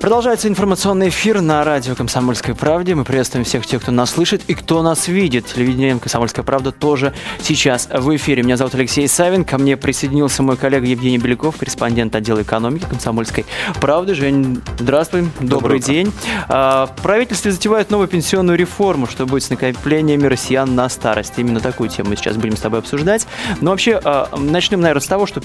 Продолжается информационный эфир на радио «Комсомольской правде». Мы приветствуем всех тех, кто нас слышит и кто нас видит. Телевидение «Комсомольская правда» тоже сейчас в эфире. Меня зовут Алексей Савин. Ко мне присоединился мой коллега Евгений Беляков, корреспондент отдела экономики «Комсомольской правды». Жень, здравствуй. Добрый, Добрый день. А, в правительстве затевают новую пенсионную реформу, что будет с накоплениями россиян на старость. Именно такую тему мы сейчас будем с тобой обсуждать. Но вообще, а, начнем, наверное, с того, что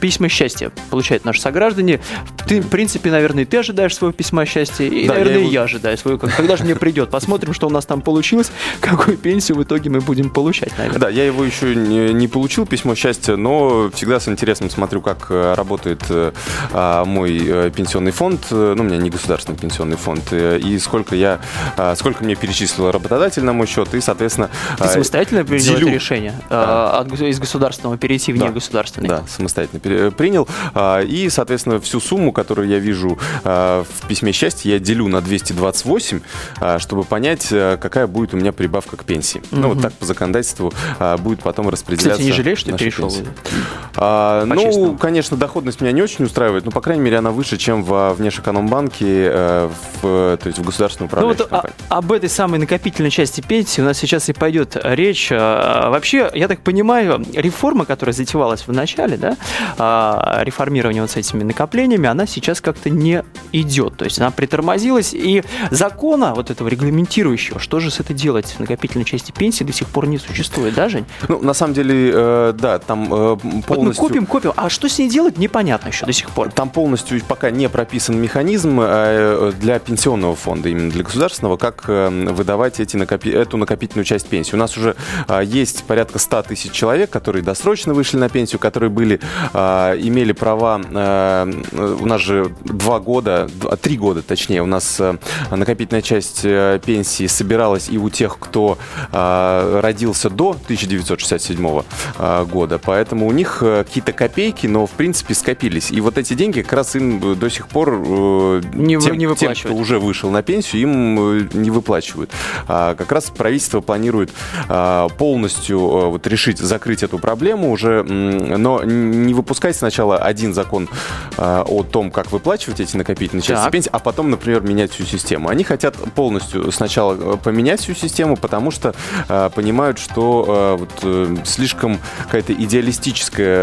письма счастья получают наши сограждане. Ты, в принципе, наверное, ты ожидаешь своего письма счастья, и, да, наверное, я, его... я ожидаю своего. Когда же мне придет? Посмотрим, что у нас там получилось, какую пенсию в итоге мы будем получать, наверное. Да, я его еще не, не получил, письмо счастья, но всегда с интересом смотрю, как э, работает а, мой э, пенсионный фонд, ну, у меня не государственный пенсионный фонд, и сколько я, сколько мне перечислил работодатель на мой счет, и, соответственно... Ты самостоятельно принял это решение? А, от, из государственного перейти в да, негосударственный? Да, самостоятельно принял. И, соответственно, всю сумму, которую я вижу в письме счастья, я делю на 228, чтобы понять, какая будет у меня прибавка к пенсии. Угу. Ну, вот так по законодательству будет потом распределяться. Кстати, не жалеешь, что перешел? А, ну, конечно, доходность меня не очень устраивает, но, по крайней мере, она выше, чем в внешэкономбанке, в, то есть в государственном управляющей ну, вот компании. А, об этой самой накопительной части пенсии у нас сейчас и пойдет речь. Вообще, я так понимаю, реформа, которая затевалась в начале, да, реформирование вот с этими накоплениями, она сейчас как-то не идет. То есть она притормозилась, и закона вот этого регламентирующего, что же с это делать в накопительной части пенсии до сих пор не существует, да, Жень? Ну, на самом деле, э, да, там э, полностью... Мы копим, копим, а что с ней делать, непонятно еще до сих пор. Там полностью пока не прописан механизм э, для пенсионного фонда, именно для государственного, как э, выдавать эти накопи... эту накопительную часть пенсии. У нас уже э, есть порядка 100 тысяч человек, которые досрочно вышли на пенсию, которые были, имели права, у нас же два года, три года точнее, у нас накопительная часть пенсии собиралась и у тех, кто родился до 1967 года, поэтому у них какие-то копейки, но в принципе скопились. И вот эти деньги как раз им до сих пор не, тем, не тем, кто уже вышел на пенсию, им не выплачивают. А как раз правительство планирует полностью вот решить закрыть эту проблему уже, но не выпускать сначала один закон о том, как выплачивать эти накопительные части так. пенсии, а потом, например, менять всю систему. Они хотят полностью сначала э, поменять всю систему, потому что э, понимают, что э, вот, э, слишком какое-то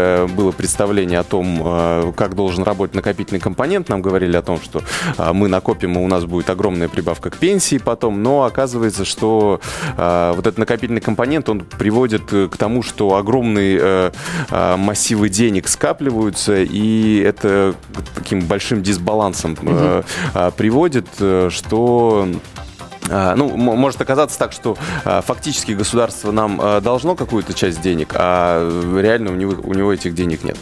идеалистическое было представление о том, э, как должен работать накопительный компонент. Нам говорили о том, что э, мы накопим, и у нас будет огромная прибавка к пенсии потом, но оказывается, что э, вот этот накопительный компонент, он приводит к тому, что огромные э, э, массивы денег скапливаются, и это таким большим дисбалансом э, э, приводит, э, что ну, может оказаться так, что а, фактически государство нам а, должно какую-то часть денег, а реально у него, у него этих денег нет.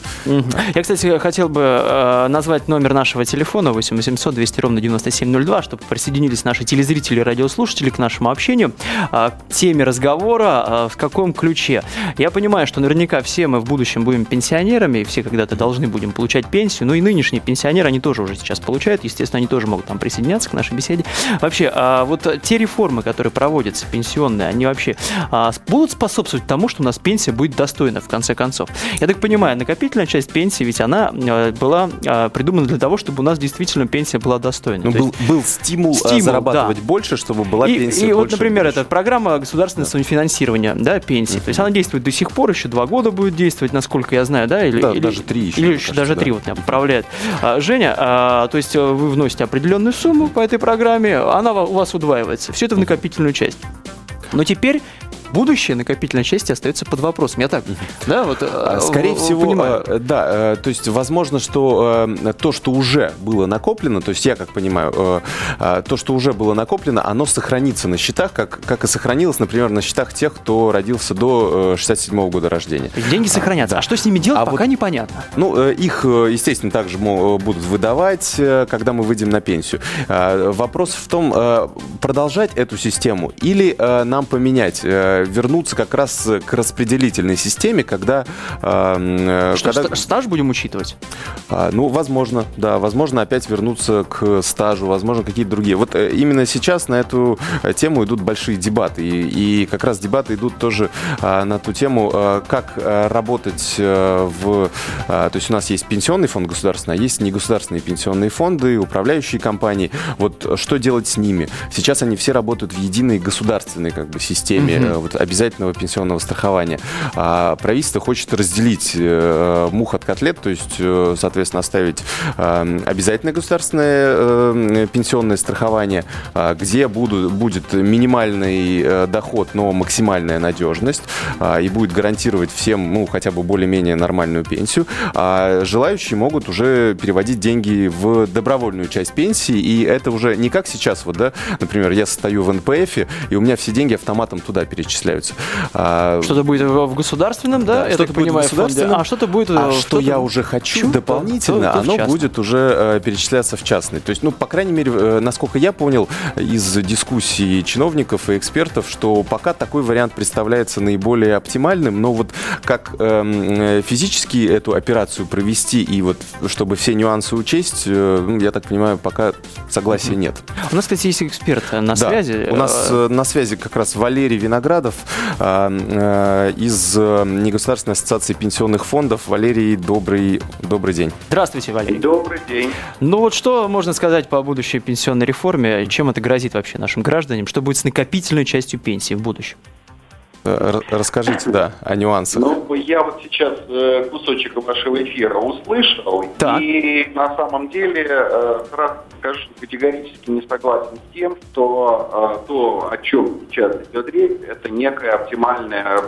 Я, кстати, хотел бы назвать номер нашего телефона 8 800 200 ровно 9702, чтобы присоединились наши телезрители и радиослушатели к нашему общению, к теме разговора, в каком ключе. Я понимаю, что наверняка все мы в будущем будем пенсионерами, и все когда-то должны будем получать пенсию, но и нынешние пенсионеры, они тоже уже сейчас получают, естественно, они тоже могут там присоединяться к нашей беседе. Вообще, вот те реформы, которые проводятся, пенсионные, они вообще а, будут способствовать тому, что у нас пенсия будет достойна, в конце концов? Я так понимаю, накопительная часть пенсии, ведь она а, была а, придумана для того, чтобы у нас действительно пенсия была достойна. Ну, был, есть, был стимул, стимул зарабатывать да. больше, чтобы была и, пенсия И больше, вот, например, эта программа государственного да. самофинансирования да, пенсии. Uh-huh. То есть она действует до сих пор, еще два года будет действовать, насколько я знаю, да? Или, да, или, даже три еще. Или еще даже три, да. вот меня поправляет. А, Женя, а, то есть вы вносите определенную сумму по этой программе, она у вас удваивается. Все это в накопительную часть. Но теперь будущее накопительной части остается под вопросом. Я так, да, вот а, Скорее всего, понимаю. Э, да, э, то есть возможно, что э, то, что уже было накоплено, то есть я как понимаю, то, что уже было накоплено, оно сохранится на счетах, как, как и сохранилось, например, на счетах тех, кто родился до 67 -го года рождения. Деньги сохранятся. А, а что с ними делать, а пока вот, непонятно. Ну, их, естественно, также будут выдавать, когда мы выйдем на пенсию. Вопрос в том, продолжать эту систему или нам поменять вернуться как раз к распределительной системе, когда... Что, когда... Стаж будем учитывать? А, ну, возможно, да. Возможно, опять вернуться к стажу, возможно, какие-то другие. Вот именно сейчас на эту тему идут большие дебаты. И, и как раз дебаты идут тоже на ту тему, как работать в... То есть у нас есть пенсионный фонд государственный, а есть негосударственные пенсионные фонды, управляющие компании. Вот что делать с ними? Сейчас они все работают в единой государственной как бы, системе угу. вот, обязательного пенсионного страхования. А правительство хочет разделить э, мух от котлет, то есть, э, соответственно, оставить э, обязательное государственное э, пенсионное страхование, э, где буду, будет минимальный э, доход, но максимальная надежность, э, и будет гарантировать всем, ну, хотя бы более-менее нормальную пенсию. А желающие могут уже переводить деньги в добровольную часть пенсии, и это уже не как сейчас, вот, да, например, я стою в НПФ, и у меня все деньги автоматом туда перечисляются. А, что-то будет в государственном, да? да я так понимаю, государственном. А что-то будет... А что я уже хочу дополнительно, то, оно будет уже э, перечисляться в частный. То есть, ну, по крайней мере, э, насколько я понял из дискуссий чиновников и экспертов, что пока такой вариант представляется наиболее оптимальным, но вот как эм, э, физически эту операцию провести и вот чтобы все нюансы учесть, э, ну, я так понимаю, пока согласия нет. У нас, кстати, есть эксперт на да, связи. У нас э, на связи как раз Валерий Виноградов э, из Негосударственной ассоциации пенсионных фондов. Валерий, добрый, добрый день. Здравствуйте, Валерий. Добрый день. Ну вот что можно сказать по будущей пенсионной реформе? Чем это грозит вообще нашим гражданам? Что будет с накопительной частью пенсии в будущем? Расскажите, да, о нюансах. Ну, я вот сейчас э, кусочек вашего эфира услышал, так. и на самом деле э, сразу скажу, что категорически не согласен с тем, что э, то, о чем сейчас идет речь, это некая оптимальная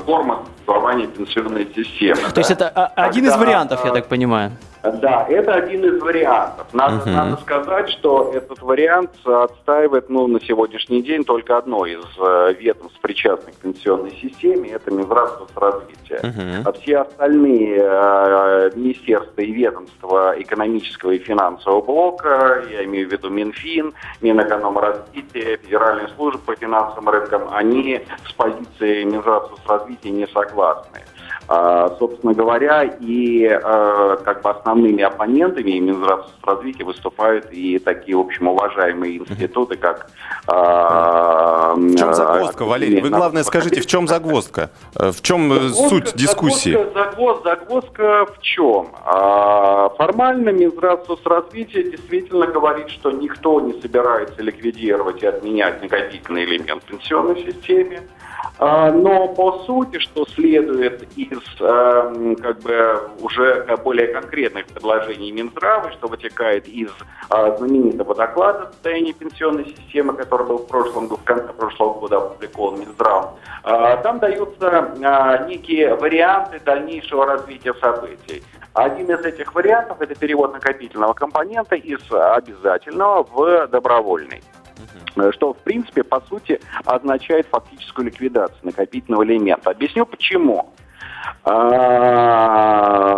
форма существования пенсионной системы. То да? есть это один Когда, из вариантов, я так понимаю. Да, это один из вариантов. Надо, uh надо сказать, что этот вариант отстаивает ну, на сегодняшний день только одно из э, ведомств, причастных к пенсионной системе, это Минздрав развития. uh А все остальные э, министерства и ведомства экономического и финансового блока, я имею в виду Минфин, Минэкономразвития, Федеральная служба по финансовым рынкам, они с позиции Минздравства развития не согласны. А, собственно говоря, и а, как бы основными оппонентами Минздравстворазвития выступают и такие, в общем, уважаемые институты, как... А, в чем загвоздка, Валерий? Вы, главное, скажите, в чем загвоздка? В чем загвоздка, суть дискуссии? Загвоздка, загвоздка в чем? Формально Минздравстворазвитие действительно говорит, что никто не собирается ликвидировать и отменять накопительный элемент пенсионной системе. А, но по сути, что следует из эм, как бы уже более конкретных предложений Минздрава, что вытекает из а, знаменитого доклада состояния пенсионной системы, который был в прошлом в конце прошлого года опубликован Минздравом, а, там даются некие варианты дальнейшего развития событий. Один из этих вариантов – это перевод накопительного компонента из обязательного в добровольный. Э, что, в принципе, по сути, означает фактическую ликвидацию накопительного элемента. Объясню почему. А,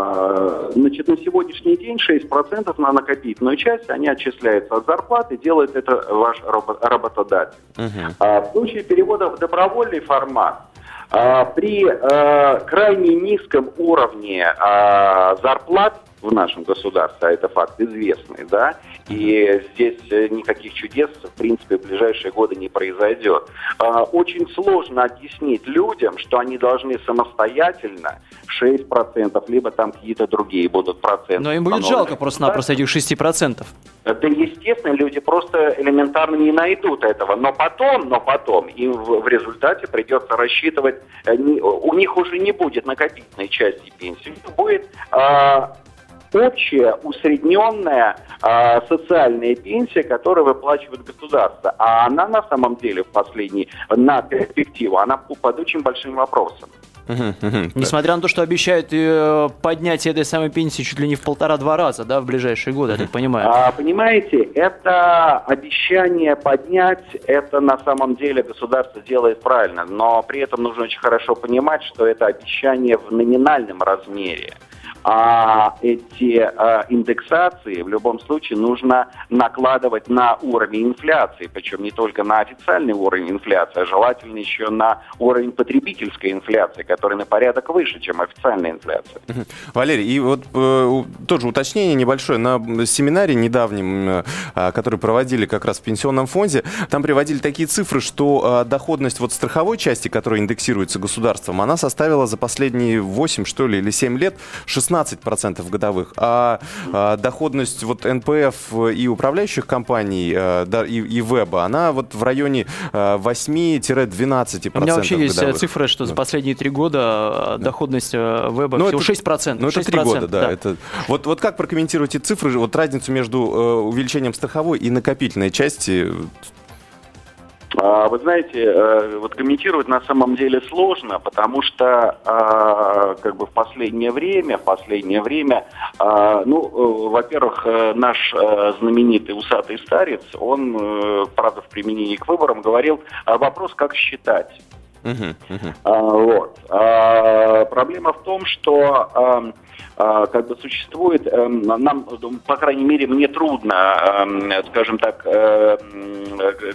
значит, на сегодняшний день 6% на накопительную часть, они отчисляются от зарплаты, делает это ваш работодатель. Uh-huh. В случае перевода в добровольный формат, а, при крайне низком уровне зарплат в нашем государстве, а это факт известный, да, и здесь э, никаких чудес, в принципе, в ближайшие годы не произойдет. А, очень сложно объяснить людям, что они должны самостоятельно 6%, либо там какие-то другие будут проценты. Но им будет жалко просто-напросто этих 6%. Да, естественно, люди просто элементарно не найдут этого. Но потом, но потом им в, в результате придется рассчитывать, э, у них уже не будет накопительной части пенсии, будет а, общая усредненная э, социальная пенсия, которую выплачивает государство. А она на самом деле в последней, на перспективу, она под очень большим вопросом. Несмотря на то, что обещают э, поднять этой самой пенсии чуть ли не в полтора-два раза, да, в ближайшие годы, я так понимаю. А, понимаете, это обещание поднять, это на самом деле государство делает правильно, но при этом нужно очень хорошо понимать, что это обещание в номинальном размере. А эти а, индексации в любом случае нужно накладывать на уровень инфляции, причем не только на официальный уровень инфляции, а желательно еще на уровень потребительской инфляции, который на порядок выше, чем официальная инфляция. Валерий, и вот э, тоже уточнение небольшое. На семинаре недавнем, э, а, который проводили как раз в пенсионном фонде, там приводили такие цифры, что э, доходность вот страховой части, которая индексируется государством, она составила за последние 8, что ли, или 7 лет 16% годовых. А э, доходность вот НПФ и управляющих компаний э, да, и, и веба, она вот в районе э, 8-12%. У меня вообще есть годовых. цифра, что за последние три года э, доходность э, веба Ну, всего это- 6%. Ну, это 6%, три года, да. Это... Вот, вот как прокомментировать эти цифры, вот разницу между э, увеличением страховой и накопительной части? А, Вы знаете, э, вот комментировать на самом деле сложно, потому что а, как бы в последнее время, в последнее время, а, ну, э, во-первых, э, наш знаменитый усатый старец, он, правда, в применении к выборам говорил, вопрос, как считать. А, вот. А, проблема в том, что ам, а, как бы существует, эм, нам, по крайней мере, мне трудно, эм, скажем так, э,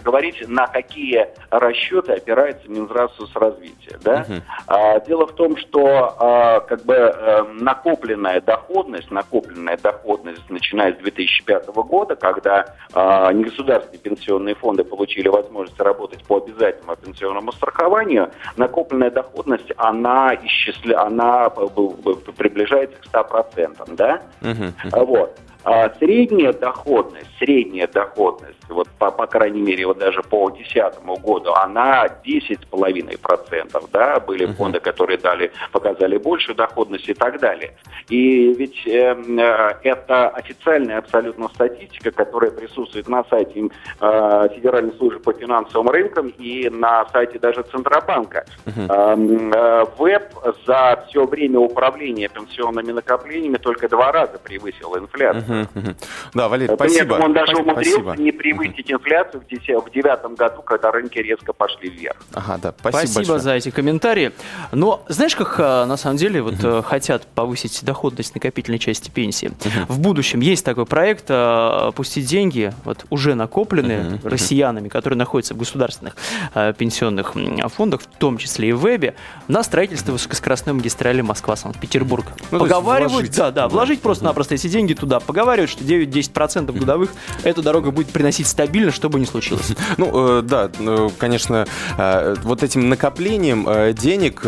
говорить, на какие расчеты опирается Минздравсоцразвитие. Да? А, Дело в том, что а, как бы накопленная доходность, накопленная доходность, начиная с 2005 года, когда а, негосударственные пенсионные фонды получили возможность работать по обязательному пенсионному страхованию, накопленная доходность, она, исчисля... она п- п- приближается к 100%, да? Мгм. А, Вот. А средняя доходность, средняя доходность, вот по, по крайней мере, вот даже по 2010 году, она 10,5%, да, были фонды, которые дали, показали большую доходность и так далее. И ведь эм, э, это официальная абсолютно статистика, которая присутствует на сайте э, Федеральной службы по финансовым рынкам и на сайте даже Центробанка. Эм, э, Веб за все время управления пенсионными накоплениями только два раза превысил инфляцию. Да, Валерий, При спасибо. этом он даже Спасибо. умудрился не превысить инфляцию в 2010 в девятом году, когда рынки резко пошли вверх. Ага, да, спасибо, Спасибо, большое. за эти комментарии. Но знаешь, как э, на самом деле вот э, хотят повысить доходность накопительной части пенсии? В будущем есть такой проект э, пустить деньги, вот уже накопленные россиянами, которые находятся в государственных пенсионных фондах, в том числе и в Вебе, на строительство высокоскоростной магистрали Москва-Санкт-Петербург. Ну, Поговаривают, вложить. да, да, Да. вложить просто-напросто эти деньги туда. Поговаривают, что 9-10% годовых эта дорога будет приносить стабильно, что бы ни случилось. Ну, э, да, э, конечно, э, вот этим накоплением денег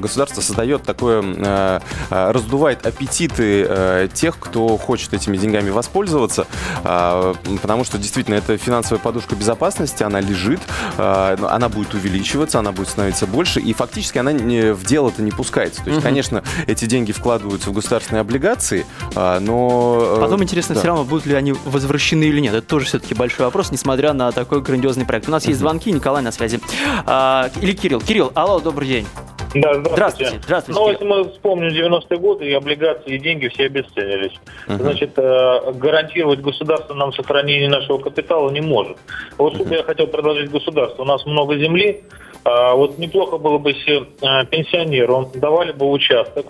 государство создает такое, раздувает аппетиты тех, кто хочет этими деньгами воспользоваться, потому что действительно это финансовая подушка безопасности, она лежит, она будет увеличиваться, она будет становиться больше, и фактически она в дело-то не пускается. То есть, конечно, эти деньги вкладываются в государственные облигации, но... э, Потом интересно да. все равно, будут ли они возвращены или нет. Это тоже все-таки большой вопрос, несмотря на такой грандиозный проект. У нас есть звонки, Николай на связи. А, или Кирилл. Кирилл, алло, добрый день. Да, здравствуйте. Здравствуйте, здравствуйте, Ну, если мы вспомним 90-е годы, и облигации, и деньги все обесценились. Значит, э, гарантировать государство нам сохранение нашего капитала не может. Вот что бы я хотел предложить государству. У нас много земли. А, Вот неплохо было бы, если э, пенсионеру давали бы участок,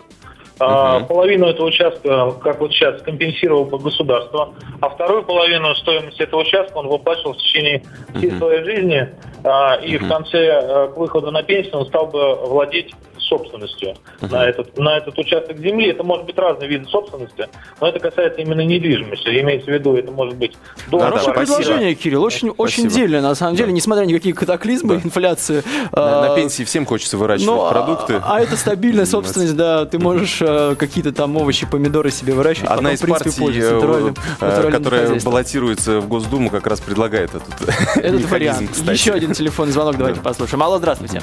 а, Половину этого участка, как вот сейчас, компенсировал бы государство, а вторую половину стоимости этого участка он выплачивал в течение всей своей жизни, а, и в конце э, к выходу на пенсию он стал бы владеть собственностью на, этот, на этот участок земли. Это может быть разные виды собственности, но это касается именно недвижимости. Имеется в виду, это может быть дом, Хорошее квартира. предложение, Кирилл. Очень, очень Спасибо. дельное, на самом деле, несмотря на никакие катаклизмы, инфляции. На, на а, пенсии всем хочется выращивать ну, а- продукты. А, это стабильная собственность, да. Ты можешь э, какие-то там овощи, помидоры себе выращивать. Одна потом, из принципе, партий, э, натуральным- э, натуральным которая баллотируется в Госдуму, как раз предлагает этот, Этот вариант. кстати. Еще один телефонный звонок, давайте Да. послушаем. Алло, здравствуйте.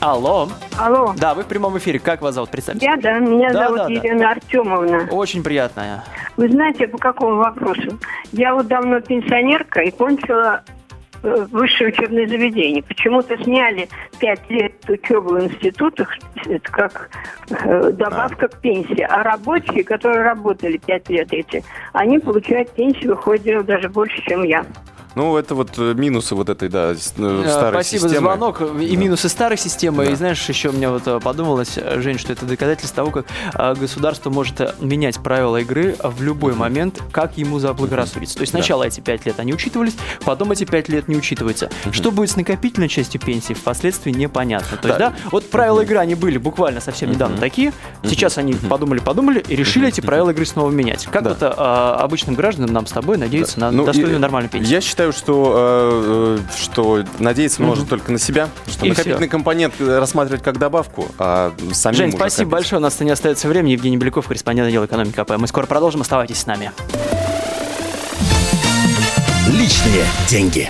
Алло. Алло. Да, вы в прямом эфире. Как вас зовут? Представьте. Я, да, меня Да, зовут да, да. Елена Артемовна. Очень приятно. Вы знаете, по какому вопросу? Я вот давно пенсионерка и кончила э, высшее учебное заведение. Почему-то сняли пять лет учебы в институтах, это как э, добавка к пенсии. А рабочие, которые работали пять лет эти, они получают пенсию, выходят даже больше, чем я. Ну, это вот э, минусы вот этой, да, э, Э, старой Спасибо системы. за звонок. И Да. минусы старой системы. Да. И знаешь, еще мне вот э, подумалось, Жень, что это доказательство того, как государство может менять правила игры в любой момент, как ему заблагорассудится. То есть Да. сначала эти пять лет они учитывались, потом эти пять лет не учитываются. Что будет с накопительной частью пенсии, впоследствии непонятно. То есть, Да. да, вот правила игры, они были буквально совсем недавно такие. Сейчас они подумали-подумали и решили эти правила игры снова менять. Как Да. вот э, обычным гражданам, нам с тобой, надеяться на Ну, достойную и- нормальную пенсию? Я считаю, что, э, э, что надеяться можно только на себя, что И накопительный всё. компонент э, рассматривать как добавку, а самим Жень, спасибо копить. большое. У нас не остается времени. Евгений Беляков, корреспондент отдела экономики АП. Мы скоро продолжим. Оставайтесь с нами. Личные деньги.